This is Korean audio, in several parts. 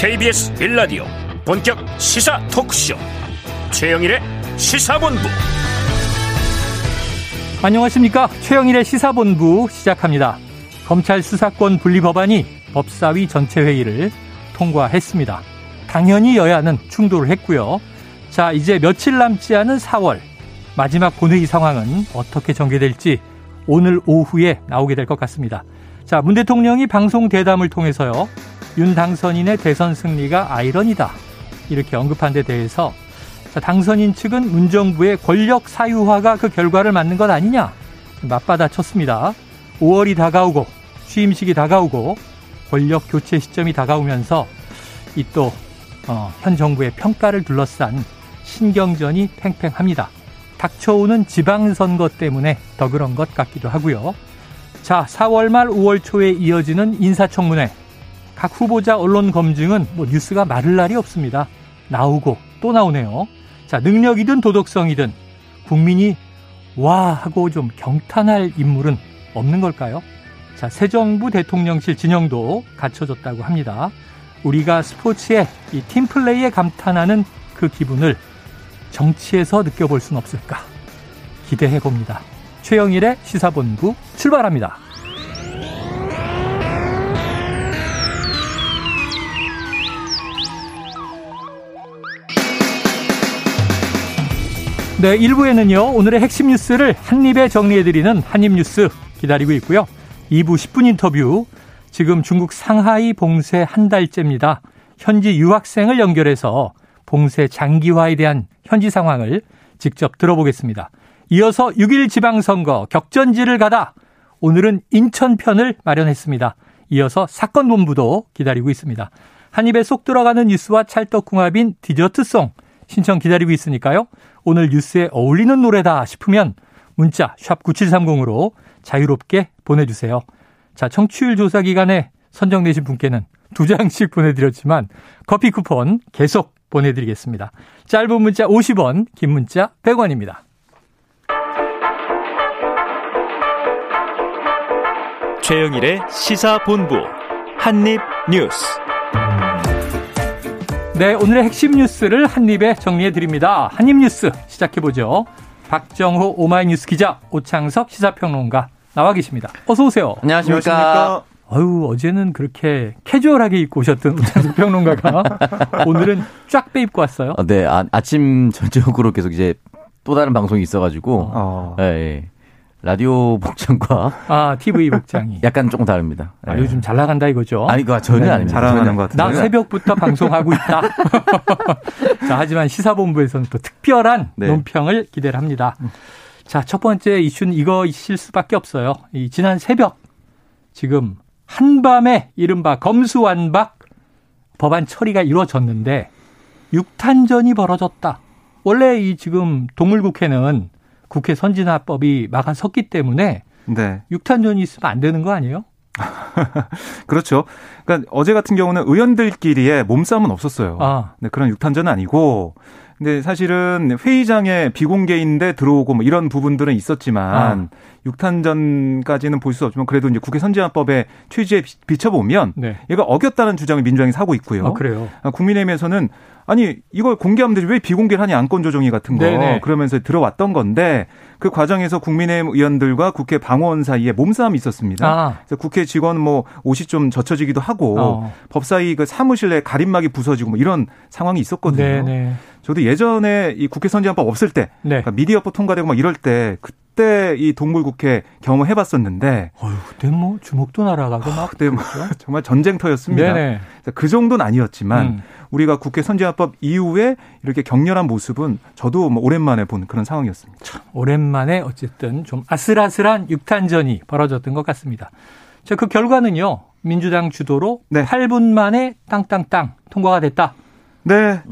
KBS 빌라디오 본격 시사 토크쇼. 최영일의 시사본부. 안녕하십니까? 최영일의 시사본부 시작합니다. 검찰 수사권 분리 법안이 법사위 전체 회의를 통과했습니다. 당연히 여야는 충돌을 했고요. 자 이제 며칠 남지 않은 4월. 마지막 본회의 상황은 어떻게 전개될지 오늘 오후에 나오게 될 것 같습니다. 자 문 대통령이 방송 대담을 통해서요 윤 당선인의 대선 승리가 아이러니다. 이렇게 언급한 데 대해서 당선인 측은 문정부의 권력 사유화가 그 결과를 맞는 것 아니냐 맞받아 쳤습니다. 5월이 다가오고 취임식이 다가오고 권력 교체 시점이 다가오면서 이 또현 어, 정부의 평가를 둘러싼 신경전이 팽팽합니다. 닥쳐오는 지방선거 때문에 더 그런 것 같기도 하고요. 자, 4월 말 5월 초에 이어지는 인사청문회 각 후보자 언론 검증은 뭐 뉴스가 마를 날이 없습니다. 나오고 또 나오네요. 자, 능력이든 도덕성이든 국민이 와 하고 좀 경탄할 인물은 없는 걸까요? 자, 새 정부 대통령실 진영도 갖춰졌다고 합니다. 우리가 스포츠의 이 팀플레이에 감탄하는 그 기분을 정치에서 느껴볼 수는 없을까? 기대해 봅니다. 최영일의 시사본부 출발합니다. 네, 1부에는요, 오늘의 핵심 뉴스를 한입에 정리해드리는 한입뉴스 기다리고 있고요. 2부 10분 인터뷰, 지금 중국 상하이 봉쇄 한 달째입니다. 현지 유학생을 연결해서 봉쇄 장기화에 대한 현지 상황을 직접 들어보겠습니다. 이어서 6일 지방선거 격전지를 가다 오늘은 인천편을 마련했습니다. 이어서 사건 본부도 기다리고 있습니다. 한 입에 쏙 들어가는 뉴스와 찰떡궁합인 디저트송 신청 기다리고 있으니까요. 오늘 뉴스에 어울리는 노래다 싶으면 문자 샵 9730으로 자유롭게 보내주세요. 자, 청취율 조사 기간에 선정되신 분께는 두 장씩 보내드렸지만 커피 쿠폰 계속 보내드리겠습니다. 짧은 문자 50원, 긴 문자 100원입니다. 최영일의 시사본부 한입뉴스. 네, 오늘의 핵심 뉴스를 한입에 정리해 드립니다. 한입 뉴스 시작해 보죠. 박정호 오마이뉴스 기자, 오창석 시사평론가 나와 계십니다. 어서 오세요. 안녕하십니까. 아유, 어제는 그렇게 캐주얼하게 입고 오셨던 오창석 평론가가 오늘은 쫙 빼입고 왔어요. 아, 네, 아, 아침 전적으로 계속 이제 또 다른 방송이 있어가지고, 어. 예, 예. 라디오 복장과 아 TV 복장이 약간 조금 다릅니다. 아, 네. 요즘 잘 나간다 이거죠? 아니 그 전혀 네, 아닙니다. 잘하는 것 같은데. 나 새벽부터 방송하고 있다. 자 하지만 시사본부에서는 또 특별한 네. 논평을 기대를 합니다. 자 첫 번째 이슈는 이거실 수밖에 없어요. 이 지난 새벽 지금 한밤에 이른바 검수완박 법안 처리가 이루어졌는데 육탄전이 벌어졌다. 원래 이 지금 동물국회는 국회 선진화법이 막아섰기 때문에 네. 육탄전이 있으면 안 되는 거 아니에요? 그렇죠. 그러니까 어제 같은 경우는 의원들끼리의 몸싸움은 없었어요. 아. 네, 그런 육탄전은 아니고 근데 사실은 회의장에 비공개인데 들어오고 뭐 이런 부분들은 있었지만 아. 6탄전까지는 볼 수 없지만 그래도 이제 국회 선진화법의 취지에 비춰보면 네. 얘가 어겼다는 주장을 민주당이 사고 있고요. 아, 그래요. 아, 국민의힘에서는 아니 이걸 공개하면 되지 왜 비공개를 하냐 안건 조정위 같은 거 네네. 그러면서 들어왔던 건데 그 과정에서 국민의힘 의원들과 국회 방어원 사이에 몸싸움이 있었습니다. 아. 그래서 국회 직원 뭐 옷이 좀 젖혀지기도 하고 어. 법사위 그 사무실에 가림막이 부서지고 뭐 이런 상황이 있었거든요. 네네. 저도 예전에 이 국회 선진화법 없을 때 네. 그러니까 미디어법 통과되고 막 이럴 때 그때 이 동물국회 경험 해봤었는데. 어휴, 그때 뭐 주먹도 날아가고 막. 그때 뭐 정말 전쟁터였습니다. 네네. 그 정도는 아니었지만 음. 우리가 국회 선진화법 이후에 이렇게 격렬한 모습은 저도 뭐 오랜만에 본 그런 상황이었습니다. 참, 오랜만에 어쨌든 좀 아슬아슬한 육탄전이 벌어졌던 것 같습니다. 자, 그 결과는요. 민주당 주도로 네. 8분 만에 땅땅땅 통과가 됐다. 네.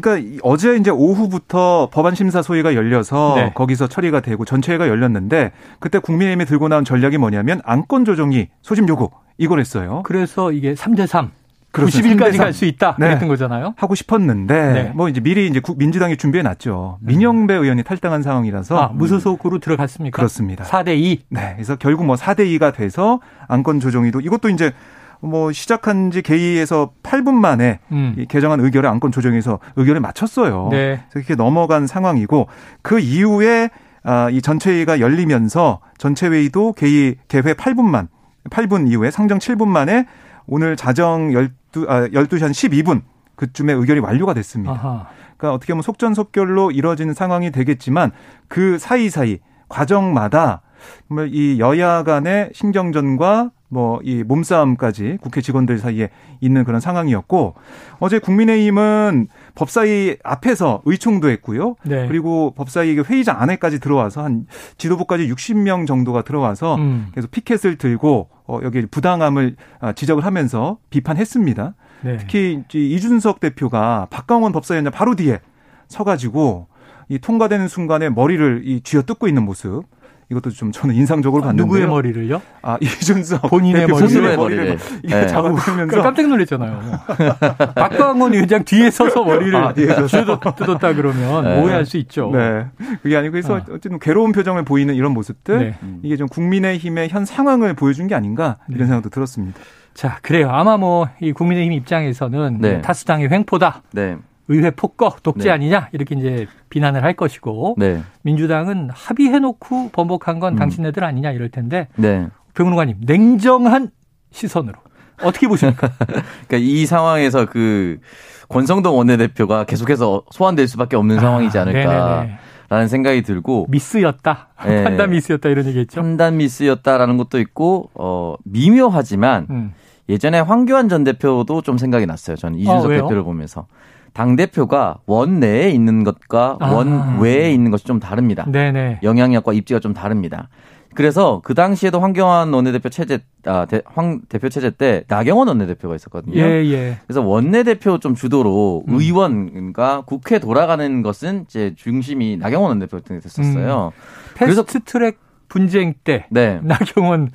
그러니까 어제 이제 오후부터 법안 심사 소위가 열려서 네. 거기서 처리가 되고 전체회가 열렸는데 그때 국민의힘이 들고 나온 전략이 뭐냐면 안건 조정이 소집 요구 이걸 했어요. 그래서 이게 3대 3 90일까지 갈 수 있다 네. 그랬던 거잖아요. 하고 싶었는데 네. 뭐 이제 미리 이제 민주당이 준비해 놨죠. 네. 민영배 의원이 탈당한 상황이라서 아, 무소속으로 들어갔습니까? 그렇습니다. 4대 2. 네. 그래서 결국 뭐 4대 2가 돼서 안건 조정위도 이것도 이제 뭐 시작한 지 개의에서 8분 만에 음. 이 개정안 의결을 안건 조정에서 의결을 마쳤어요. 네. 그래서 이렇게 넘어간 상황이고 그 이후에 아, 이 전체회의가 열리면서 전체회의도 개의 개회 8분만 8분 이후에 상정 7분 만에 오늘 자정 12, 아, 12시 한 12분 그쯤에 의결이 완료가 됐습니다. 아하. 그러니까 어떻게 보면 속전속결로 이뤄지는 상황이 되겠지만 그 사이사이 과정마다 정말 이 여야 간의 신경전과 뭐 이 몸싸움까지 국회 직원들 사이에 있는 그런 상황이었고 어제 국민의힘은 법사위 앞에서 의총도 했고요. 네. 그리고 법사위 회의장 안에까지 들어와서 한 지도부까지 60명 정도가 들어와서 음. 계속 피켓을 들고 어 여기 부당함을 아, 지적을 하면서 비판했습니다. 네. 특히 이준석 대표가 박강원 법사위원장 바로 뒤에 서가지고 이 통과되는 순간에 머리를 이 쥐어뜯고 있는 모습. 이것도 좀 저는 인상적으로 아, 봤는데 누구의 머리를요? 아 이준석 본인의 머리를, 머리를 이게 네. 잡아보면서 깜짝 놀랐잖아요. 박광원 위원장 뒤에 서서 머리를 아, 뜯었다 그러면 네. 오해할 수 있죠. 네, 그게 아니고 그래서 아. 어쨌든 괴로운 표정을 보이는 이런 모습들 네. 이게 좀 국민의힘의 현 상황을 보여준 게 아닌가 이런 네. 생각도 들었습니다. 자, 그래요. 아마 뭐 이 국민의힘 입장에서는 네. 다수당의 횡포다. 네. 의회 폭거 독재 네. 아니냐 이렇게 이제 비난을 할 것이고 네. 민주당은 합의해놓고 번복한 건 음. 당신네들 아니냐 이럴 텐데 네. 병론가님 냉정한 시선으로 어떻게 보십니까? 그러니까 이 상황에서 그 권성동 원내대표가 계속해서 소환될 수밖에 없는 아, 상황이지 않을까. 네네네. 라는 생각이 들고 미스였다 네. 판단 미스였다 이런 얘기겠죠 판단 미스였다라는 것도 있고 어 미묘하지만 음. 예전에 황교안 전 대표도 좀 생각이 났어요 저는 이준석 아, 대표를 보면서 당 대표가 원 내에 있는 것과 아. 원 외에 있는 것이 좀 다릅니다. 네네. 영향력과 입지가 좀 다릅니다. 그래서 그 당시에도 황교안 원내대표 체제 아, 대, 황 대표 체제 때 나경원 원내대표가 있었거든요. 예, 예. 그래서 원내대표 좀 주도로 음. 의원과 국회 돌아가는 것은 이제 중심이 나경원 원내대표 때 됐었어요. 음. 패스트 트랙 분쟁 때 네. 나경원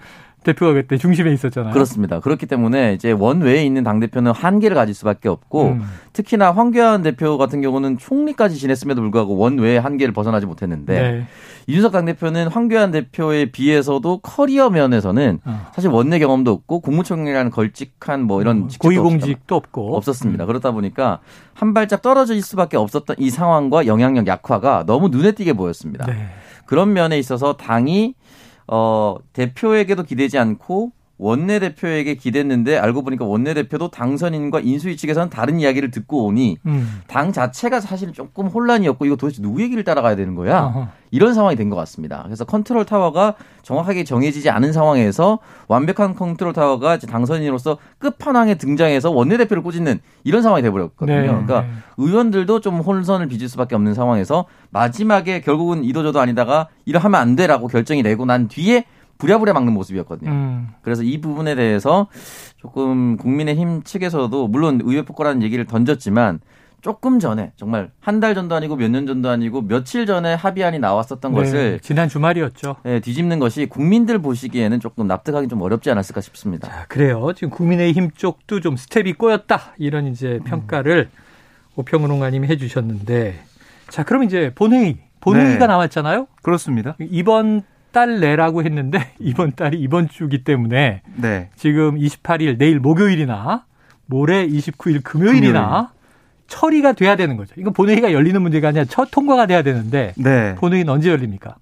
대표가 그때 중심에 있었잖아요. 그렇습니다. 그렇기 때문에 이제 원외에 있는 당 대표는 한계를 가질 수밖에 없고 음. 특히나 황교안 대표 같은 경우는 총리까지 지냈음에도 불구하고 원외의 한계를 벗어나지 못했는데 네. 이준석 당 대표는 황교안 대표에 비해서도 커리어 면에서는 어. 사실 원내 경험도 없고 국무총리라는 걸직한 뭐 이런 음, 고위공직도 없고 없었습니다. 음. 그렇다 보니까 한 발짝 떨어질 수밖에 없었던 이 상황과 영향력 약화가 너무 눈에 띄게 보였습니다. 네. 그런 면에 있어서 당이 어, 대표에게도 기대지 않고 원내대표에게 기댔는데 알고 보니까 원내대표도 당선인과 인수위 측에서는 다른 이야기를 듣고 오니 음. 당 자체가 사실 조금 혼란이었고 이거 도대체 누구 얘기를 따라가야 되는 거야? 어허. 이런 상황이 된 것 같습니다. 그래서 컨트롤 타워가 정확하게 정해지지 않은 상황에서 완벽한 컨트롤 타워가 당선인으로서 끝판왕에 등장해서 원내대표를 꾸짖는 이런 상황이 돼버렸거든요. 네. 그러니까 네. 의원들도 좀 혼선을 빚을 수밖에 없는 상황에서 마지막에 결국은 이도저도 아니다가 이러 하면 안 돼라고 결정이 내고 난 뒤에 부랴부랴 막는 모습이었거든요. 음. 그래서 이 부분에 대해서 조금 국민의힘 측에서도 물론 의회 폭거라는 얘기를 던졌지만 조금 전에 정말 한 달 전도 아니고 몇 년 전도 아니고 며칠 전에 합의안이 나왔었던 네, 것을 지난 주말이었죠. 네, 뒤집는 것이 국민들 보시기에는 조금 납득하기 좀 어렵지 않았을까 싶습니다. 자, 그래요. 지금 국민의힘 쪽도 좀 스텝이 꼬였다 이런 이제 평가를 음. 오평론가님이 해주셨는데 자 그럼 이제 본회의 본회의가 네. 나왔잖아요. 그렇습니다. 이번 달 내라고 했는데 이번 달이 이번 주기 때문에 네. 지금 28일 내일 목요일이나 모레 29일 금요일이나 금요일. 처리가 돼야 되는 거죠. 이건 본회의가 열리는 문제가 아니라 첫 통과가 돼야 되는데 네. 본회의는 언제 열립니까?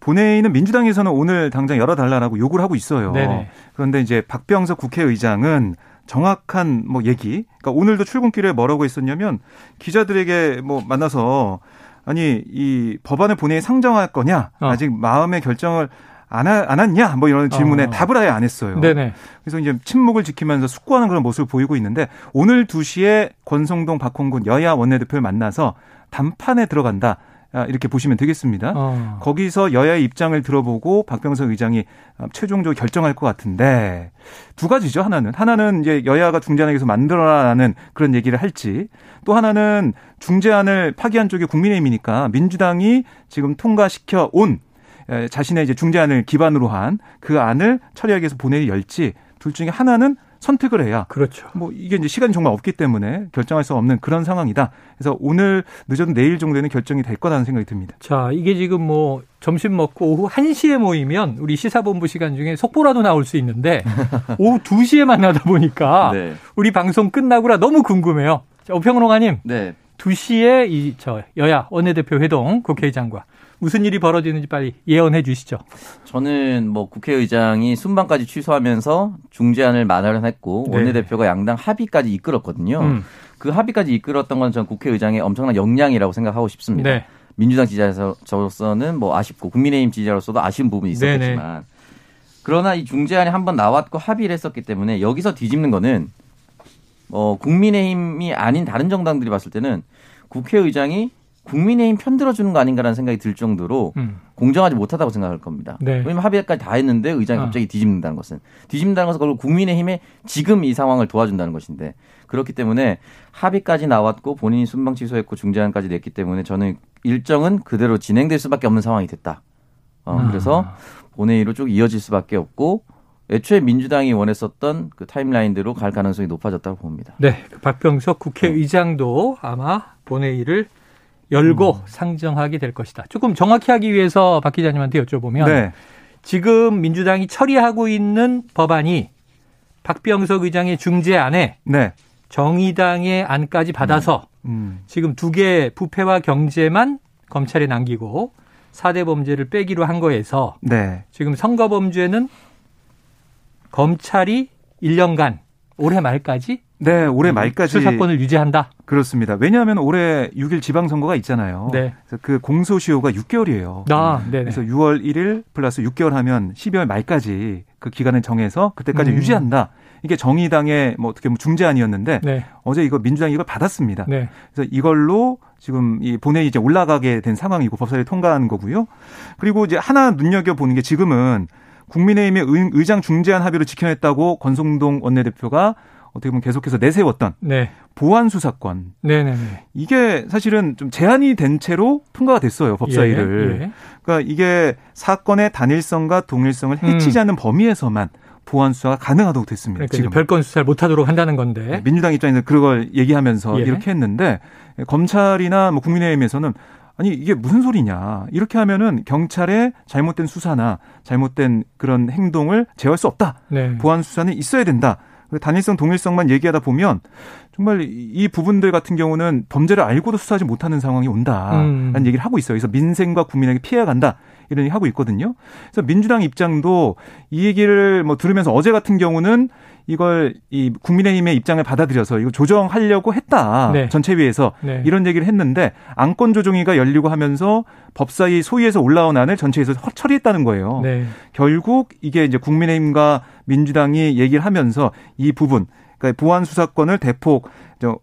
본회의는 민주당에서는 오늘 당장 열어달라고 요구를 하고 있어요. 네네. 그런데 이제 박병석 국회의장은 정확한 뭐 얘기, 그러니까 오늘도 출근길에 뭐라고 했었냐면 기자들에게 뭐 만나서 아니 이 법안을 본회의 상정할 거냐 어. 아직 마음의 결정을 안, 하, 안 했냐? 뭐 이런 질문에 어. 답을 아예 안 했어요. 네네. 그래서 이제 침묵을 지키면서 숙고하는 그런 모습을 보이고 있는데 오늘 2시에 권성동, 박홍근 여야 원내대표를 만나서 담판에 들어간다. 아, 이렇게 보시면 되겠습니다. 어. 거기서 여야의 입장을 들어보고 박병석 의장이 최종적으로 결정할 것 같은데 두 가지죠. 하나는 하나는 이제 여야가 중재안에서 만들어라는 그런 얘기를 할지 또 하나는 중재안을 파기한 쪽이 국민의힘이니까 민주당이 지금 통과시켜 온 자신의 이제 중재안을 기반으로 한 그 안을 처리하기 위해서 본회의 열지 둘 중에 하나는 선택을 해야 그렇죠. 뭐 이게 이제 시간이 정말 없기 때문에 결정할 수 없는 그런 상황이다. 그래서 오늘 늦어도 내일 정도에는 결정이 될 거라는 생각이 듭니다. 자, 이게 지금 뭐 점심 먹고 오후 1시에 모이면 우리 시사본부 시간 중에 속보라도 나올 수 있는데 오후 2시에 만나다 보니까 네. 우리 방송 끝나고라 너무 궁금해요. 자, 오평론가님. 네. 2시에 이 저 여야 원내대표 회동 국회의장과 무슨 일이 벌어지는지 빨리 예언해 주시죠. 저는 뭐 국회의장이 순방까지 취소하면서 중재안을 마련했고 네. 원내대표가 양당 합의까지 이끌었거든요. 음. 그 합의까지 이끌었던 건 전 국회의장의 엄청난 역량이라고 생각하고 싶습니다. 네. 민주당 지지자로서는 뭐 아쉽고 국민의힘 지지자로서도 아쉬운 부분이 있었겠지만 네네. 그러나 이 중재안이 한번 나왔고 합의를 했었기 때문에 여기서 뒤집는 거는 어 국민의힘이 아닌 다른 정당들이 봤을 때는 국회의장이 국민의힘 편 들어주는 거 아닌가라는 생각이 들 정도로 음. 공정하지 못하다고 생각할 겁니다. 네. 왜냐하면 합의까지 다 했는데 의장이 어. 갑자기 뒤집는다는 것은 뒤집는다는 것은 그걸 국민의힘에 지금 이 상황을 도와준다는 것인데 그렇기 때문에 합의까지 나왔고 본인이 순방 취소했고 중재안까지 냈기 때문에 저는 일정은 그대로 진행될 수밖에 없는 상황이 됐다. 어, 아. 그래서 본회의로 쭉 이어질 수밖에 없고 애초에 민주당이 원했었던 그 타임라인대로 갈 가능성이 높아졌다고 봅니다. 네, 그 박병석 국회의장도 아마 본회의를 열고 음. 상정하게 될 것이다. 조금 정확히 하기 위해서 박 기자님한테 여쭤보면 네. 지금 민주당이 처리하고 있는 법안이 박병석 의장의 중재안에 네. 정의당의 안까지 받아서 음. 음. 지금 두 개 부패와 경제만 검찰에 남기고 4대 범죄를 빼기로 한 거에서 네. 지금 선거 범죄는 검찰이 1년간 올해 말까지 네, 올해 말까지 수사권을 유지한다. 그렇습니다. 왜냐하면 올해 6일 지방선거가 있잖아요. 네. 그래서 그 공소시효가 6개월이에요. 아, 네. 그래서 6월 1일 플러스 6개월 하면 12월 말까지 그 기간을 정해서 그때까지 음. 유지한다. 이게 정의당의 뭐 어떻게 보면 중재안이었는데 네. 어제 이거 민주당이 이걸 받았습니다. 네. 그래서 이걸로 지금 이 본회의 이제 올라가게 된 상황이고 법사위 통과한 거고요. 그리고 이제 하나 눈여겨 보는 게 지금은 국민의힘의 의장 중재안 합의로 지켜냈다고 권성동 원내대표가 어떻게 보면 계속해서 내세웠던 네. 보안 수사권. 네네네. 이게 사실은 좀 제한이 된 채로 통과가 됐어요 법사위를. 예, 예. 그러니까 이게 사건의 단일성과 동일성을 해치지 음. 않는 범위에서만 보안 수사가 가능하도록 됐습니다. 그러니까 지금 별건 수사를 못하도록 한다는 건데 네, 민주당 입장에서 그걸 얘기하면서 예. 이렇게 했는데 검찰이나 뭐 국민의힘에서는 아니 이게 무슨 소리냐 이렇게 하면은 경찰의 잘못된 수사나 잘못된 그런 행동을 제어할 수 없다. 네. 보안 수사는 있어야 된다. 단일성, 동일성만 얘기하다 보면 정말 이 부분들 같은 경우는 범죄를 알고도 수사하지 못하는 상황이 온다라는 음. 얘기를 하고 있어요. 그래서 민생과 국민에게 피해가 간다. 이런 얘기 하고 있거든요. 그래서 민주당 입장도 이 얘기를 뭐 들으면서 어제 같은 경우는 이걸 이 국민의힘의 입장을 받아들여서 이거 조정하려고 했다. 네. 전체위에서 네. 이런 얘기를 했는데 안건 조정위가 열리고 하면서 법사위 소위에서 올라온 안을 전체에서 처리했다는 거예요. 네. 결국 이게 이제 국민의힘과 민주당이 얘기를 하면서 이 부분 그러니까 보완 수사권을 대폭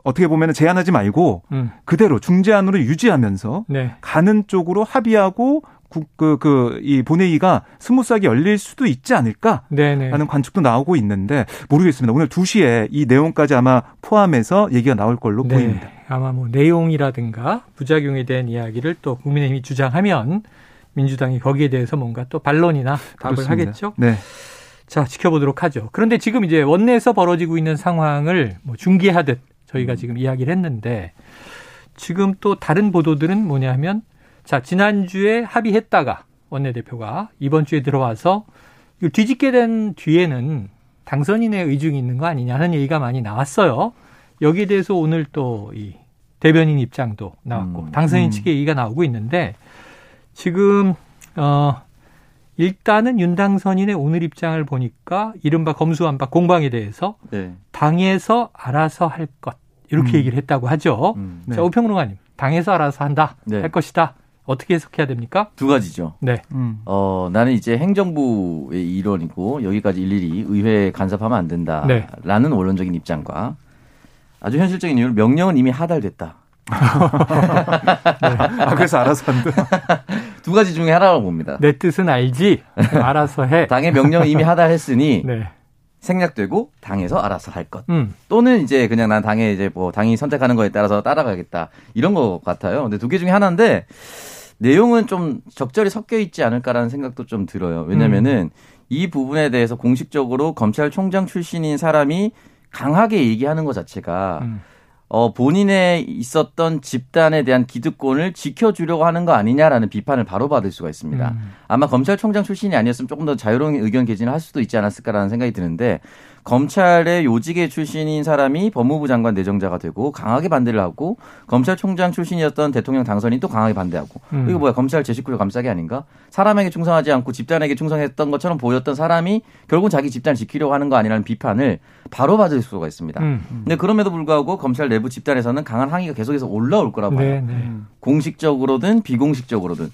어떻게 보면 제한하지 말고 음. 그대로 중재안으로 유지하면서 네. 가는 쪽으로 합의하고 그, 그, 이 본회의가 smooth하게 열릴 수도 있지 않을까? 네네. 라는 관측도 나오고 있는데, 모르겠습니다. 오늘 2시에 이 내용까지 아마 포함해서 얘기가 나올 걸로 네. 보입니다. 아마 뭐 내용이라든가 부작용에 대한 이야기를 또 국민의힘이 주장하면 민주당이 거기에 대해서 뭔가 또 반론이나 답을 그렇습니다. 하겠죠? 네. 자, 지켜보도록 하죠. 그런데 지금 이제 원내에서 벌어지고 있는 상황을 뭐 중계하듯 저희가 지금 이야기를 했는데, 지금 또 다른 보도들은 뭐냐 하면 자, 지난주에 합의했다가 원내대표가 이번 주에 들어와서 이걸 뒤집게 된 뒤에는 당선인의 의중이 있는 거 아니냐 하는 얘기가 많이 나왔어요. 여기에 대해서 오늘 또 이 대변인 입장도 나왔고 음, 당선인 음. 측의 얘기가 나오고 있는데 지금 어 일단은 윤당선인의 오늘 입장을 보니까 이른바 검수완박 공방에 대해서 네. 당에서 알아서 할 것 이렇게 음. 얘기를 했다고 하죠. 음, 네. 자 오평론가님 당에서 알아서 한다 네. 할 것이다 어떻게 해석해야 됩니까? 두 가지죠. 네. 음. 어, 나는 이제 행정부의 일원이고 여기까지 일일이 의회에 간섭하면 안 된다라는 네. 원론적인 입장과 아주 현실적인 이유로 명령은 이미 하달됐다. 네. 아, 그래서 알아서 한다. 두 가지 중에 하나라고 봅니다. 내 뜻은 알지. 알아서 해. 당의 명령은 이미 하달했으니 네. 생략되고 당에서 알아서 할 것. 음. 또는 이제 그냥 난 당에 이제 뭐 당이 선택하는 거에 따라서 따라가겠다. 이런 것 같아요. 근데 두 개 중에 하나인데 내용은 좀 적절히 섞여 있지 않을까라는 생각도 좀 들어요. 왜냐면은 음. 이 부분에 대해서 공식적으로 검찰총장 출신인 사람이 강하게 얘기하는 것 자체가 음. 어, 본인의 있었던 집단에 대한 기득권을 지켜주려고 하는 거 아니냐라는 비판을 바로 받을 수가 있습니다. 음. 아마 검찰총장 출신이 아니었으면 조금 더 자유로운 의견 개진을 할 수도 있지 않았을까라는 생각이 드는데 검찰의 요직의 출신인 사람이 법무부 장관 내정자가 되고 강하게 반대를 하고 검찰총장 출신이었던 대통령 당선인 또 강하게 반대하고 음. 이거 뭐야 검찰 제 식구를 감싸기 아닌가? 사람에게 충성하지 않고 집단에게 충성했던 것처럼 보였던 사람이 결국 자기 집단을 지키려고 하는 거 아니라는 비판을 바로 받을 수가 있습니다. 음. 근데 그럼에도 불구하고 검찰 내부 집단에서는 강한 항의가 계속해서 올라올 거라 봐요. 네, 네. 공식적으로든 비공식적으로든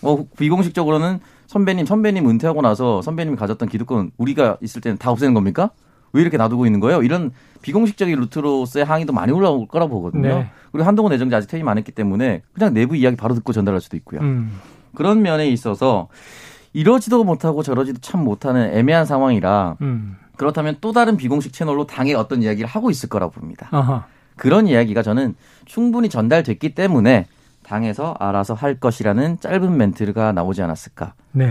뭐 비공식적으로는 선배님 선배님 은퇴하고 나서 선배님이 가졌던 기득권 우리가 있을 때는 다 없애는 겁니까? 왜 이렇게 놔두고 있는 거예요? 이런 비공식적인 루트로서의 항의도 많이 올라올 거라 보거든요. 네. 그리고 한동훈 내정자 아직 퇴임 안 했기 때문에 그냥 내부 이야기 바로 듣고 전달할 수도 있고요. 음. 그런 면에 있어서 이러지도 못하고 저러지도 참 못하는 애매한 상황이라 음. 그렇다면 또 다른 비공식 채널로 당에 어떤 이야기를 하고 있을 거라고 봅니다. 아하. 그런 이야기가 저는 충분히 전달됐기 때문에 당에서 알아서 할 것이라는 짧은 멘트가 나오지 않았을까. 네.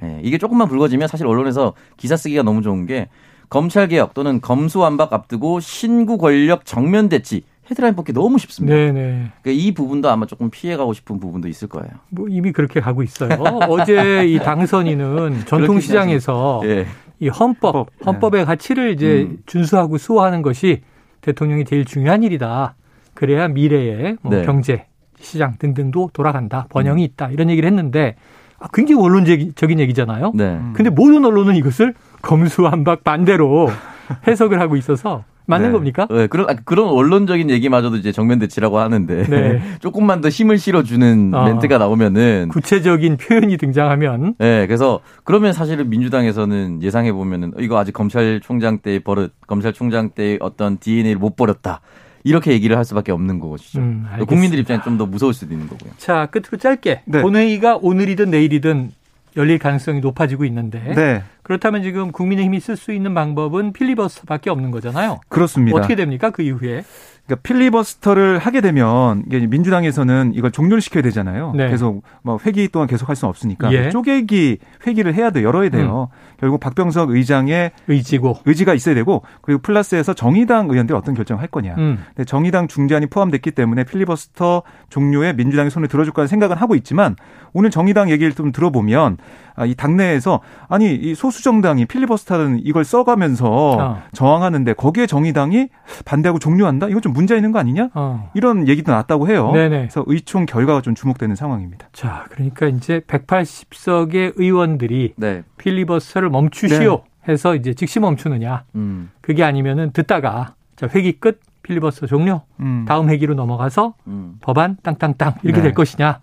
네. 이게 조금만 불거지면 사실 언론에서 기사 쓰기가 너무 좋은 게 검찰 개혁 또는 검수완박 앞두고 신구 권력 정면 대치 헤드라인 뽑기 너무 쉽습니다. 네네. 그러니까 이 부분도 아마 조금 피해가고 싶은 부분도 있을 거예요. 뭐 이미 그렇게 가고 있어요. 어제 이 당선인은 전통시장에서 예. 이 헌법, 헌법의 네. 가치를 이제 음. 준수하고 수호하는 것이 대통령이 제일 중요한 일이다. 그래야 미래의 뭐 네. 경제, 시장 등등도 돌아간다. 번영이 음. 있다. 이런 얘기를 했는데 아, 굉장히 원론적인 얘기잖아요. 네. 근데 모든 언론은 이것을 검수한박 반대로 해석을 하고 있어서 맞는 네. 겁니까? 네, 그런 아, 그런 원론적인 얘기마저도 이제 정면 대치라고 하는데 네. 조금만 더 힘을 실어주는 아, 멘트가 나오면은 구체적인 표현이 등장하면 네, 그래서 그러면 사실은 민주당에서는 예상해 보면은 이거 아직 검찰총장 때 버릇, 검찰총장 때 어떤 DNA를 못 버렸다. 이렇게 얘기를 할 수밖에 없는 거죠. 음, 국민들 입장에 좀 더 무서울 수도 있는 거고요. 자, 끝으로 짧게 네. 본회의가 오늘이든 내일이든 열릴 가능성이 높아지고 있는데 네. 그렇다면 지금 국민의힘이 쓸 수 있는 방법은 필리버스터밖에 없는 거잖아요. 그렇습니다. 어떻게 됩니까? 그 이후에? 그러니까 필리버스터를 하게 되면 민주당에서는 이걸 종료를 시켜야 되잖아요. 네. 계속 뭐 회기 동안 계속 할 수는 없으니까 예. 쪼개기 회기를 해야 돼 열어야 돼요. 음. 결국 박병석 의장의 의지고 의지가 있어야 되고 그리고 플러스에서 정의당 의원들이 어떤 결정을 할 거냐. 음. 근데 정의당 중재안이 포함됐기 때문에 필리버스터 종료에 민주당의 손을 들어줄 거라는 생각은 하고 있지만 오늘 정의당 얘기를 좀 들어보면 아, 이 당내에서 아니 이 소수 정당이 필리버스터는 이걸 써가면서 어. 저항하는데 거기에 정의당이 반대하고 종료한다? 이건 좀 문제 있는 거 아니냐? 어. 이런 얘기도 나왔다고 해요. 네네. 그래서 의총 결과가 좀 주목되는 상황입니다. 자, 그러니까 이제 180석의 의원들이 네. 필리버스터를 멈추시오 네. 해서 이제 즉시 멈추느냐? 음. 그게 아니면은 듣다가 자 회기 끝 필리버스터 종료. 음. 다음 회기로 넘어가서 음. 법안 땅땅땅 이렇게 네. 될 것이냐?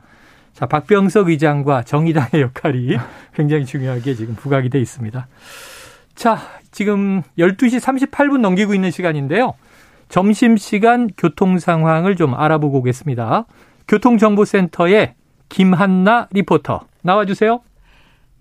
자, 박병석 의장과 정의당의 역할이 굉장히 중요하게 지금 부각이 돼 있습니다. 자, 지금 12시 38분 넘기고 있는 시간인데요. 점심시간 교통 상황을 좀 알아보고 오겠습니다. 교통정보센터의 김한나 리포터 나와주세요.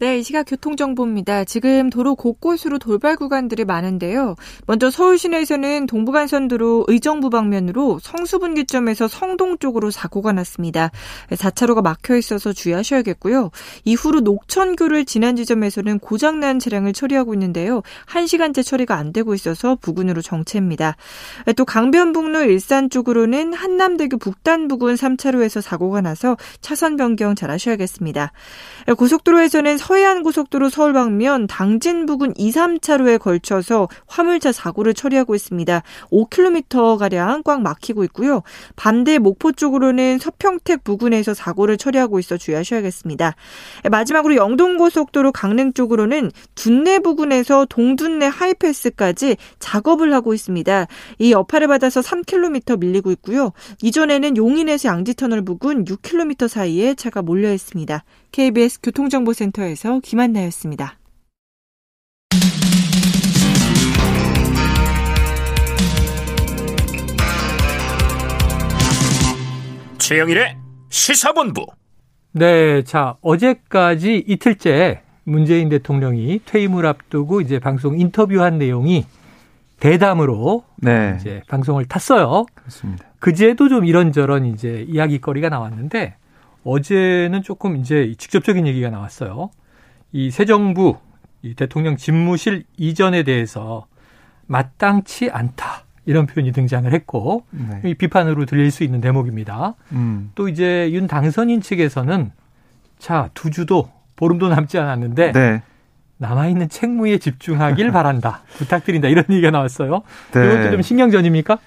네, 이 시각 교통정보입니다. 지금 도로 곳곳으로 돌발 구간들이 많은데요. 먼저 서울 시내에서는 동부간선도로 의정부 방면으로 성수분기점에서 성동 쪽으로 사고가 났습니다. 4차로가 막혀 있어서 주의하셔야겠고요. 이후로 녹천교를 지난 지점에서는 고장난 차량을 처리하고 있는데요. 1시간째 처리가 안 되고 있어서 부근으로 정체입니다. 또 강변북로 일산 쪽으로는 한남대교 북단 부근 3차로에서 사고가 나서 차선 변경 잘 하셔야겠습니다. 고속도로에서는 서해안 고속도로 서울 방면 당진 부근 2, 3차로에 걸쳐서 화물차 사고를 처리하고 있습니다. 5km 가량 꽉 막히고 있고요. 반대 목포 쪽으로는 서평택 부근에서 사고를 처리하고 있어 주의하셔야겠습니다. 마지막으로 영동 고속도로 강릉 쪽으로는 둔내 부근에서 동둔내 하이패스까지 작업을 하고 있습니다. 이 여파를 받아서 3km 밀리고 있고요. 이전에는 용인에서 양지터널 부근 6km 사이에 차가 몰려 있습니다. KBS 교통정보센터에서 김한나였습니다. 최영일의 시사본부. 네, 자 어제까지 이틀째 문재인 대통령이 퇴임을 앞두고 이제 방송 인터뷰한 내용이 대담으로 네. 이제 방송을 탔어요. 그렇습니다. 그제도 좀 이런저런 이제 이야기거리가 나왔는데 어제는 조금 이제 직접적인 얘기가 나왔어요. 이 새 정부 이 대통령 집무실 이전에 대해서 마땅치 않다. 이런 표현이 등장을 했고 네. 비판으로 들릴 수 있는 대목입니다. 음. 또 이제 윤 당선인 측에서는 자 두 주도 보름도 남지 않았는데 네. 남아 있는 책무에 집중하길 바란다. 부탁드린다. 이런 얘기가 나왔어요. 네. 이것도 좀 신경전입니까?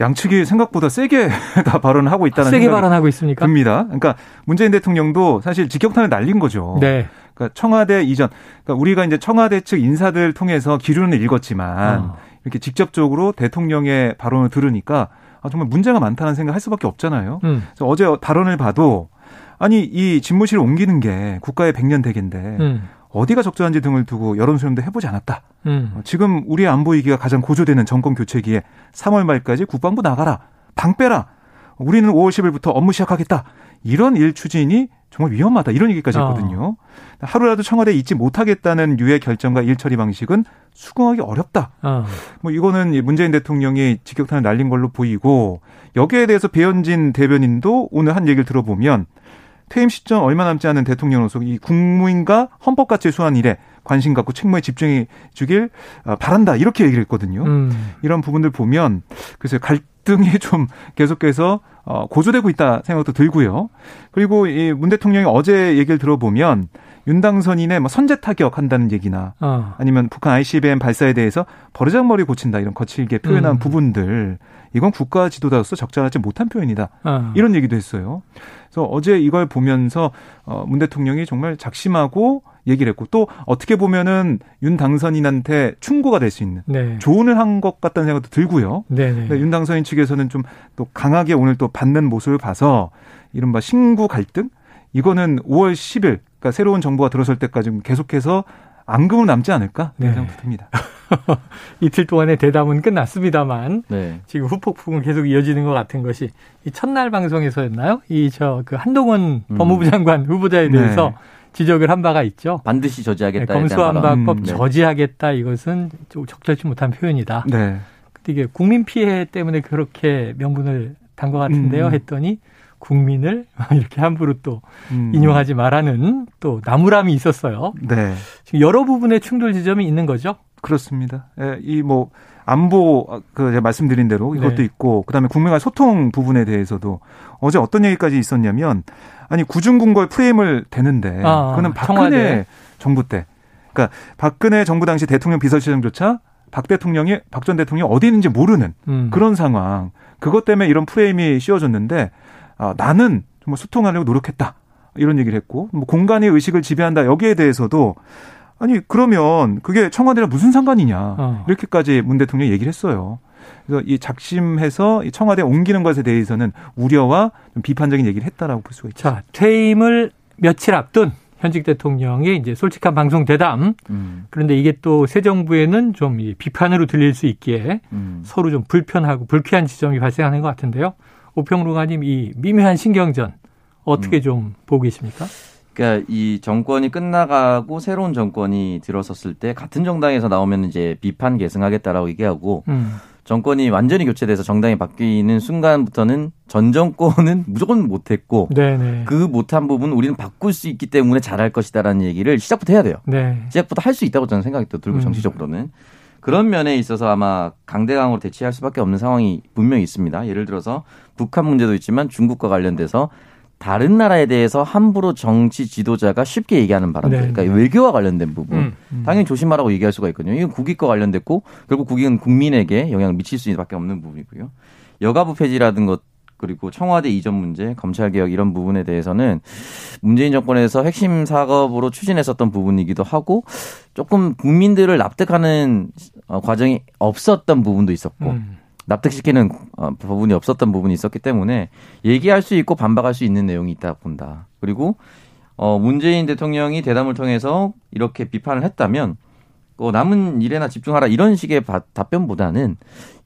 양측이 생각보다 세게 다 발언을 하고 있다는 세게 발언하고 있습니까? 듭니다. 그러니까 문재인 대통령도 사실 직격탄을 날린 거죠. 네. 그러니까 청와대 이전, 그러니까 우리가 이제 청와대 측 인사들 통해서 기류는 읽었지만 어. 이렇게 직접적으로 대통령의 발언을 들으니까 아, 정말 문제가 많다는 생각할 수밖에 없잖아요. 음. 그래서 어제 발언을 봐도 아니 이 집무실을 옮기는 게 국가의 백년 대계인데 음. 어디가 적절한지 등을 두고 여론 수렴도 해보지 않았다. 음. 어, 지금 우리의 안보 위기가 가장 고조되는 정권 교체기에 3월 말까지 국방부 나가라, 방 빼라. 우리는 5월 10일부터 업무 시작하겠다. 이런 일 추진이 정말 위험하다. 이런 얘기까지 어. 했거든요. 어. 하루라도 청와대에 있지 못하겠다는 유의 결정과 일 처리 방식은 수긍하기 어렵다. 어. 뭐 이거는 문재인 대통령이 직격탄을 날린 걸로 보이고 여기에 대해서 배현진 대변인도 오늘 한 얘기를 들어보면 퇴임 시점 얼마 남지 않은 대통령으로서 이 국무인과 헌법 가치 수한 일에 관심 갖고 책무에 집중해 주길 어, 바란다 이렇게 얘기를 했거든요. 음. 이런 부분들 보면 그래서 갈등이 좀 계속해서 어, 고조되고 있다 생각도 들고요. 그리고 이 문 대통령이 어제 얘기를 들어보면 윤당선인의 뭐 선제 타격한다는 얘기나 어. 아니면 북한 ICBM 발사에 대해서 버르장머리 고친다 이런 거칠게 표현한 음. 부분들 이건 국가 지도자로서 적절하지 못한 표현이다. 어. 이런 얘기도 했어요. 그래서 어제 이걸 보면서 어, 문 대통령이 정말 작심하고 얘기를 했고 또 어떻게 보면은 윤 당선인한테 충고가 될 수 있는 네. 조언을 한 것 같다는 생각도 들고요. 네, 네. 윤 당선인 측에서는 좀 또 강하게 오늘 또 받는 모습을 봐서 이른바 신구 갈등 이거는 5월 10일 그러니까 새로운 정부가 들어설 때까지 계속해서 앙금을 남지 않을까 네. 생각도 듭니다. 이틀 동안의 대담은 끝났습니다만 네. 지금 후폭풍은 계속 이어지는 것 같은 것이 이 첫날 방송에서였나요? 이 저 그 한동훈 음. 법무부 장관 후보자에 대해서 네. 지적을 한 바가 있죠. 반드시 저지하겠다. 네, 검수안박법 음, 네. 저지하겠다 이것은 좀 적절치 못한 표현이다. 네. 근데 이게 국민 피해 때문에 그렇게 명분을 단 것 같은데요. 음. 했더니 국민을 이렇게 함부로 또 음. 인용하지 말라는 또 나무람이 있었어요. 네. 지금 여러 부분의 충돌 지점이 있는 거죠. 그렇습니다. 예, 이뭐 안보 그 제가 말씀드린 대로 이것도 네. 있고 그다음에 국민 간 소통 부분에 대해서도 어제 어떤 얘기까지 있었냐면 아니 구중궁궐 프레임을 대는데 아, 그거는 박근혜 청와대. 정부 때 그러니까 박근혜 정부 당시 대통령 비서실장조차 박 대통령이 박 전 대통령이 어디 있는지 모르는 음. 그런 상황. 그것 때문에 이런 프레임이 씌워졌는데 아, 나는 정말 소통하려고 노력했다. 이런 얘기를 했고 뭐 공간의 의식을 지배한다. 여기에 대해서도 아니 그러면 그게 청와대랑 무슨 상관이냐 어. 이렇게까지 문 대통령이 얘기를 했어요. 그래서 이 작심해서 청와대 옮기는 것에 대해서는 우려와 좀 비판적인 얘기를 했다라고 볼 수가 있죠. 자 퇴임을 며칠 앞둔 현직 대통령의 이제 솔직한 방송 대담. 음. 그런데 이게 또 새 정부에는 좀 비판으로 들릴 수 있기에 음. 서로 좀 불편하고 불쾌한 지점이 발생하는 것 같은데요. 오평로가님 이 미묘한 신경전 어떻게 음. 좀 보고 계십니까? 그러니까 이 정권이 끝나가고 새로운 정권이 들어섰을 때 같은 정당에서 나오면 이제 비판 계승하겠다라고 얘기하고 음. 정권이 완전히 교체돼서 정당이 바뀌는 순간부터는 전 정권은 무조건 못했고 네네. 그 못한 부분 우리는 바꿀 수 있기 때문에 잘할 것이다라는 얘기를 시작부터 해야 돼요. 네. 시작부터 할 수 있다고 저는 생각이 들고 음. 정치적으로는 그런 면에 있어서 아마 강대강으로 대치할 수밖에 없는 상황이 분명히 있습니다. 예를 들어서 북한 문제도 있지만 중국과 관련돼서 다른 나라에 대해서 함부로 정치 지도자가 쉽게 얘기하는 바람들. 네. 그러니까 외교와 관련된 부분. 음, 음. 당연히 조심하라고 얘기할 수가 있거든요. 이건 국익과 관련됐고 결국 국익은 국민에게 영향을 미칠 수 밖에 없는 부분이고요. 여가부 폐지라든 것 그리고 청와대 이전 문제, 검찰 개혁 이런 부분에 대해서는 문재인 정권에서 핵심 사업으로 추진했었던 부분이기도 하고 조금 국민들을 납득하는 어, 과정이 없었던 부분도 있었고 음. 납득시키는 어, 부분이 없었던 부분이 있었기 때문에 얘기할 수 있고 반박할 수 있는 내용이 있다 본다. 그리고 어 문재인 대통령이 대담을 통해서 이렇게 비판을 했다면 어, 남은 일에나 집중하라 이런 식의 바, 답변보다는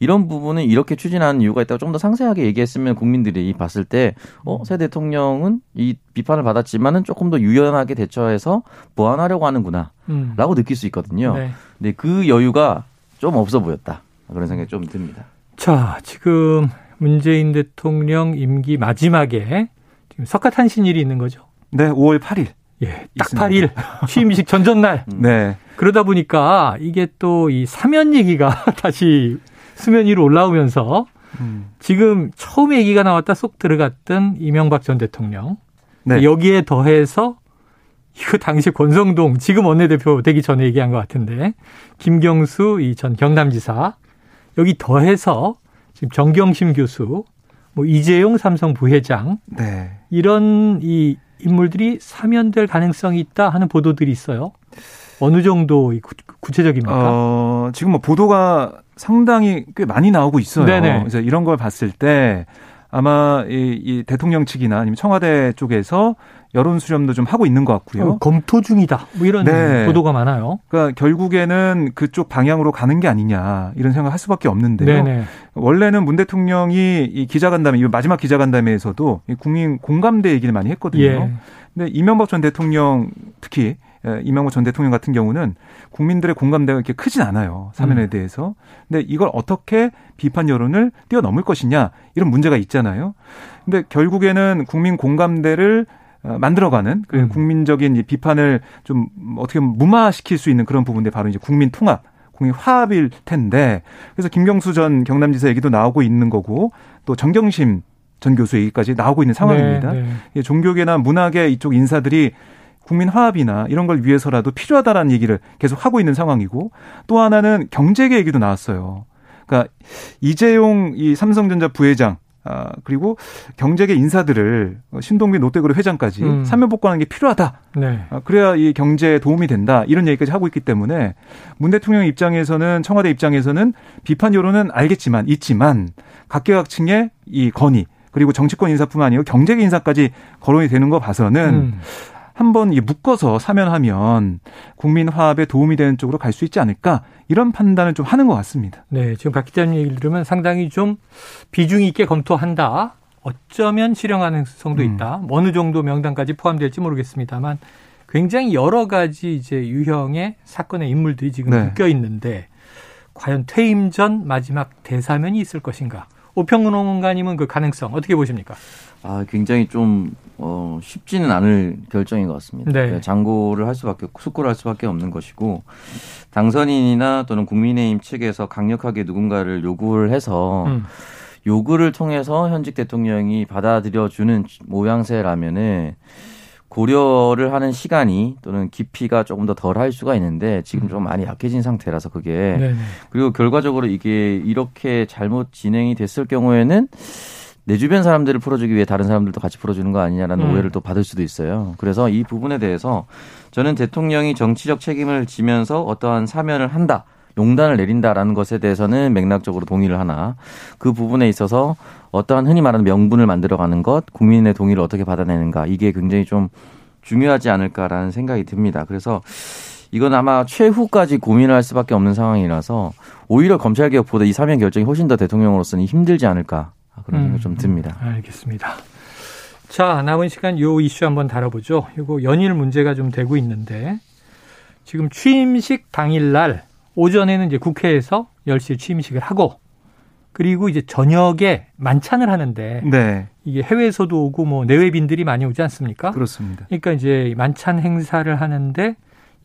이런 부분은 이렇게 추진하는 이유가 있다고 좀 더 상세하게 얘기했으면 국민들이 봤을 때 어, 새 대통령은 이 비판을 받았지만은 조금 더 유연하게 대처해서 보완하려고 하는구나라고 음. 느낄 수 있거든요. 네. 근데 그 여유가 좀 없어 보였다 그런 생각이 좀 듭니다. 자, 지금 문재인 대통령 임기 마지막에 지금 석가탄신일이 있는 거죠? 네, 5월 8일. 예, 딱 8일 취임식 전전날. 네. 그러다 보니까 이게 또 이 사면 얘기가 다시 수면 위로 올라오면서 음. 지금 처음 얘기가 나왔다 쏙 들어갔던 이명박 전 대통령. 네. 여기에 더해서 이거 당시 권성동 지금 원내대표 되기 전에 얘기한 것 같은데 김경수 이 전 경남지사 여기 더해서 지금 정경심 교수 뭐 이재용 삼성 부회장 네. 이런 이 인물들이 사면될 가능성이 있다 하는 보도들이 있어요. 어느 정도 구체적입니까? 어, 지금 뭐 보도가 상당히 꽤 많이 나오고 있어요. 네네. 그래서 이런 걸 봤을 때 아마 이, 이 대통령 측이나 아니면 청와대 쪽에서 여론 수렴도 좀 하고 있는 것 같고요. 어, 검토 중이다. 뭐 이런 네. 보도가 많아요. 그러니까 결국에는 그쪽 방향으로 가는 게 아니냐 이런 생각을 할 수밖에 없는데요. 네네. 원래는 문 대통령이 이 기자간담회, 이 마지막 기자간담회에서도 국민 공감대 얘기를 많이 했거든요. 예. 근데 이명박 전 대통령 특히 예, 이명박 전 대통령 같은 경우는 국민들의 공감대가 이렇게 크진 않아요. 사면에 음. 대해서. 근데 이걸 어떻게 비판 여론을 뛰어넘을 것이냐 이런 문제가 있잖아요. 근데 결국에는 국민 공감대를 어, 만들어가는 그 음. 국민적인 비판을 좀 어떻게 무마시킬 수 있는 그런 부분들 바로 이제 국민 통합, 국민 화합일 텐데 그래서 김경수 전 경남지사 얘기도 나오고 있는 거고 또 정경심 전 교수 얘기까지 나오고 있는 상황입니다. 네, 네. 종교계나 문화계 이쪽 인사들이 국민 화합이나 이런 걸 위해서라도 필요하다라는 얘기를 계속 하고 있는 상황이고 또 하나는 경제계 얘기도 나왔어요. 그러니까 이재용 이 삼성전자 부회장 아, 그리고 경제계 인사들을 신동빈 롯데그룹 회장까지 음. 사면 복권하는 게 필요하다. 네. 아, 그래야 이 경제에 도움이 된다. 이런 얘기까지 하고 있기 때문에 문 대통령 입장에서는 청와대 입장에서는 비판 여론은 알겠지만 있지만 각계각층의 이 건의 그리고 정치권 인사뿐만 아니고 경제계 인사까지 거론이 되는 거 봐서는 음. 한번 묶어서 사면하면 국민 화합에 도움이 되는 쪽으로 갈 수 있지 않을까 이런 판단을 좀 하는 것 같습니다. 네, 지금 박 기자님 얘기를 들으면 상당히 좀 비중 있게 검토한다. 어쩌면 실현 가능성도 음. 있다. 음. 어느 정도 명단까지 포함될지 모르겠습니다만 굉장히 여러 가지 이제 유형의 사건의 인물들이 지금 네. 묶여 있는데 과연 퇴임 전 마지막 대사면이 있을 것인가? 오평근 원가님은 그 가능성 어떻게 보십니까? 아, 굉장히 좀 어, 쉽지는 않을 결정인 것 같습니다. 네. 그러니까 장고를 할 수밖에 숙고를 할 수밖에 없는 것이고 당선인이나 또는 국민의힘 측에서 강력하게 누군가를 요구를 해서 음. 요구를 통해서 현직 대통령이 받아들여 주는 모양새라면은 고려를 하는 시간이 또는 깊이가 조금 더 덜 할 수가 있는데 지금 좀 많이 약해진 상태라서 그게 네네. 그리고 결과적으로 이게 이렇게 잘못 진행이 됐을 경우에는 내 주변 사람들을 풀어주기 위해 다른 사람들도 같이 풀어주는 거 아니냐라는 음. 오해를 또 받을 수도 있어요. 그래서 이 부분에 대해서 저는 대통령이 정치적 책임을 지면서 어떠한 사면을 한다. 용단을 내린다라는 것에 대해서는 맥락적으로 동의를 하나 그 부분에 있어서 어떠한 흔히 말하는 명분을 만들어가는 것, 국민의 동의를 어떻게 받아내는가 이게 굉장히 좀 중요하지 않을까라는 생각이 듭니다. 그래서 이건 아마 최후까지 고민을 할 수밖에 없는 상황이라서 오히려 검찰 개혁보다 이 사면 결정이 훨씬 더 대통령으로서는 힘들지 않을까 그런 생각이 음, 좀 듭니다. 알겠습니다. 자, 남은 시간 요 이슈 한번 다뤄보죠. 이거 연일 문제가 좀 되고 있는데 지금 취임식 당일날 오전에는 이제 국회에서 10시에 취임식을 하고 그리고 이제 저녁에 만찬을 하는데 네. 이게 해외에서도 오고 뭐 내외빈들이 많이 오지 않습니까? 그렇습니다. 그러니까 이제 만찬 행사를 하는데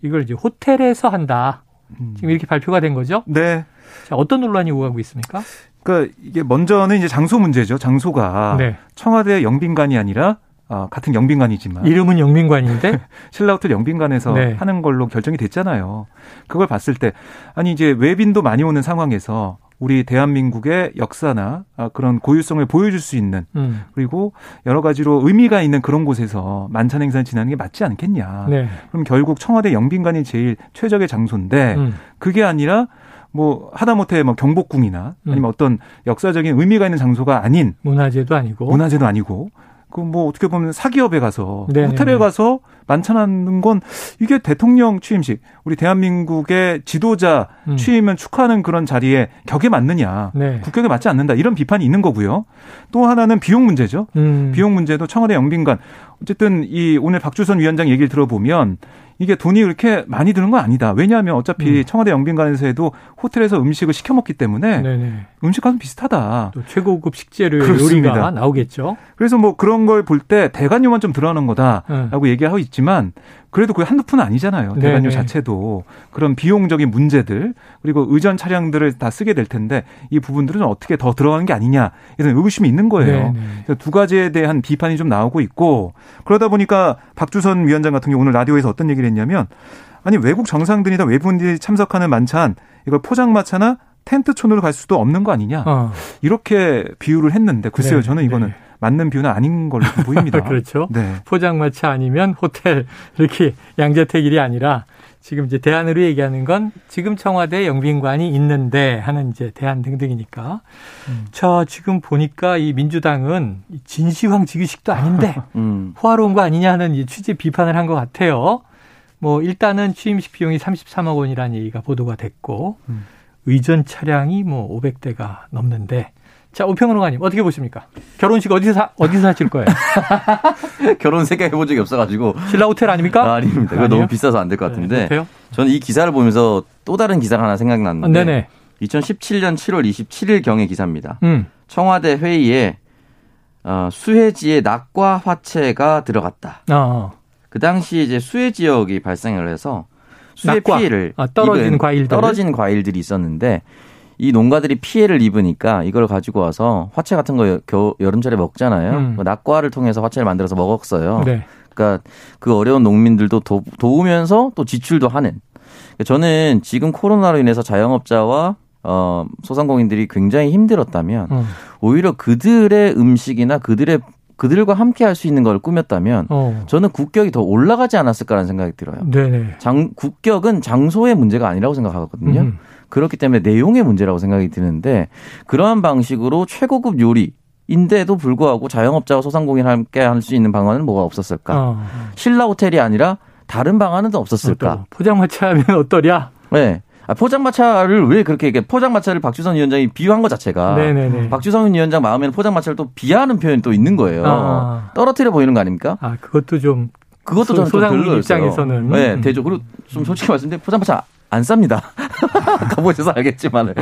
이걸 이제 호텔에서 한다. 음. 지금 이렇게 발표가 된 거죠? 네. 자, 어떤 논란이 오가고 있습니까? 그러니까 이게 먼저는 이제 장소 문제죠. 장소가 네. 청와대 영빈관이 아니라 어, 같은 영빈관이지만 이름은 영빈관인데 신라 호텔 영빈관에서 네. 하는 걸로 결정이 됐잖아요. 그걸 봤을 때 아니 이제 외빈도 많이 오는 상황에서 우리 대한민국의 역사나 아, 그런 고유성을 보여줄 수 있는 음. 그리고 여러 가지로 의미가 있는 그런 곳에서 만찬 행사를 지나는 게 맞지 않겠냐. 네. 그럼 결국 청와대 영빈관이 제일 최적의 장소인데 음. 그게 아니라 뭐 하다못해 뭐 경복궁이나 아니면 음. 어떤 역사적인 의미가 있는 장소가 아닌 문화재도 아니고 문화재도 아니고 그뭐 어떻게 보면 사기업에 가서 네네네. 호텔에 가서 만찬하는 건 이게 대통령 취임식 우리 대한민국의 지도자 음. 취임을 축하하는 그런 자리에 격에 맞느냐 네. 국격에 맞지 않는다 이런 비판이 있는 거고요. 또 하나는 비용 문제죠. 음. 비용 문제도 청와대 영빈관 어쨌든 이 오늘 박주선 위원장 얘기를 들어보면 이게 돈이 그렇게 많이 드는 건 아니다. 왜냐하면 어차피 음. 청와대 영빈관에서 해도 호텔에서 음식을 시켜 먹기 때문에 네네. 음식과는 비슷하다. 또 최고급 그렇습니다. 요리가 나오겠죠. 그래서 뭐 그런 걸 볼 때 대관료만 좀 들어가는 거다라고 네. 얘기하고 있지만 그래도 그게 한두 푼은 아니잖아요. 네, 대관료 네네. 자체도 그런 비용적인 문제들 그리고 의전 차량들을 다 쓰게 될 텐데 이 부분들은 어떻게 더 들어가는 게 아니냐 이런 의구심이 있는 거예요. 네, 그래서 두 가지에 대한 비판이 좀 나오고 있고 그러다 보니까 박주선 위원장 같은 경우 오늘 라디오에서 어떤 얘기를 했냐면 아니 외국 정상들이나 외국인들이 참석하는 만찬 이걸 포장마차나 텐트촌으로 갈 수도 없는 거 아니냐 어. 이렇게 비유를 했는데 글쎄요 네, 저는 이거는 네. 맞는 비유는 아닌 걸로 보입니다. 그렇죠. 네. 포장마차 아니면 호텔 이렇게 양자택일이 아니라 지금 이제 대안으로 얘기하는 건 지금 청와대 영빈관이 있는데 하는 이제 대안 등등이니까. 음. 자, 지금 보니까 이 민주당은 진시황 지기식도 아닌데 음. 호화로운 거 아니냐 하는 취재 비판을 한 것 같아요. 뭐 일단은 취임식 비용이 33억 원이라는 얘기가 보도가 됐고 음. 의전 차량이 뭐 500대가 넘는데 자, 오평론가님 어떻게 보십니까? 결혼식 어디서 사, 어디서 하실 거예요? 결혼 생각해 본 적이 없어가지고 신라 호텔 아닙니까? 아, 닙니다 그거 너무 비싸서 안 될 것 같은데. 네, 저는 이 기사를 보면서 또 다른 기사가 하나 생각났는데. 아, 네네. 2017년 7월 27일 경의 기사입니다. 음. 청와대 회의에 어, 수해지에 낙과 화채가 들어갔다. 어. 그 당시 이제 수해 지역이 발생을 해서 수해 낙과. 피해를 아, 떨어진 과일들 떨어진 과일들이 있었는데 이 농가들이 피해를 입으니까 이걸 가지고 와서 화채 같은 거 겨, 여름철에 먹잖아요. 음. 그 낙과를 통해서 화채를 만들어서 먹었어요. 네. 그러니까 그 어려운 농민들도 도, 도우면서 또 지출도 하는. 그러니까 저는 지금 코로나로 인해서 자영업자와 어, 소상공인들이 굉장히 힘들었다면 음. 오히려 그들의 음식이나 그들의 그들과 함께 할 수 있는 걸 꾸몄다면 어. 저는 국격이 더 올라가지 않았을까라는 생각이 들어요. 네네. 장, 국격은 장소의 문제가 아니라고 생각하거든요. 음. 그렇기 때문에 내용의 문제라고 생각이 드는데 그러한 방식으로 최고급 요리 인데도 불구하고 자영업자와 소상공인 함께 할 수 있는 방안은 뭐가 없었을까? 어. 신라 호텔이 아니라 다른 방안은 없었을까? 포장마차 하면 어떠랴? 네. 아, 포장마차를 왜 그렇게 얘기해? 포장마차를 박주선 위원장이 비유한 것 자체가 네네네. 박주선 위원장 마음에는 포장마차를 또 비하하는 표현이 또 있는 거예요. 아. 떨어뜨려 보이는 거 아닙니까? 아 그것도 좀 그것도 저는 소상공인 입장에서는 네 대조 그리고 좀 솔직히 말씀드리면 포장마차 안 쌉니다. 가보셔서 알겠지만.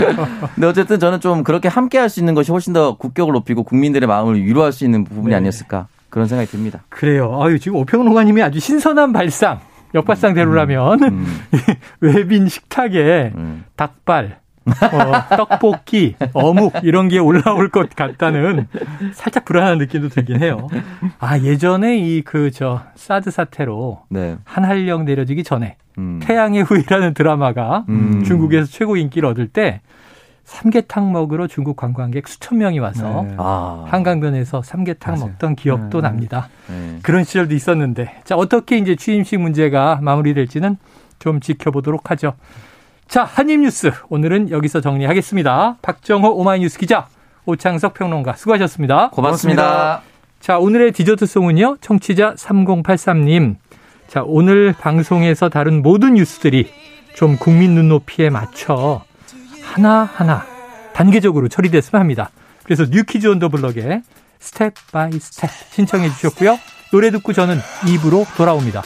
근데 어쨌든 저는 좀 그렇게 함께 할 수 있는 것이 훨씬 더 국격을 높이고 국민들의 마음을 위로할 수 있는 부분이 네. 아니었을까. 그런 생각이 듭니다. 그래요. 아유, 지금 오평론가님이 아주 신선한 발상, 역발상대로라면, 음, 음. 외빈 식탁에 음. 닭발, 어, 떡볶이, 어묵 이런 게 올라올 것 같다는 살짝 불안한 느낌도 들긴 해요. 아 예전에 이 그 저 사드 사태로 네. 한한령 내려지기 전에 음. 태양의 후예라는 드라마가 음. 중국에서 최고 인기를 얻을 때 삼계탕 먹으러 중국 관광객 수천 명이 와서 네. 아. 한강변에서 삼계탕 맞아요. 먹던 기억도 네. 납니다. 네. 그런 시절도 있었는데 자 어떻게 이제 취임식 문제가 마무리될지는 좀 지켜보도록 하죠. 자 한입뉴스 오늘은 여기서 정리하겠습니다. 박정호 오마이뉴스 기자 오창석 평론가 수고하셨습니다. 고맙습니다. 고맙습니다. 자 오늘의 디저트송은요 청취자 3083님 자, 오늘 방송에서 다룬 모든 뉴스들이 좀 국민 눈높이에 맞춰 하나하나 단계적으로 처리됐으면 합니다. 그래서 New Kids on the Block에 Step by Step 신청해 주셨고요. 노래 듣고 저는 2부로 돌아옵니다.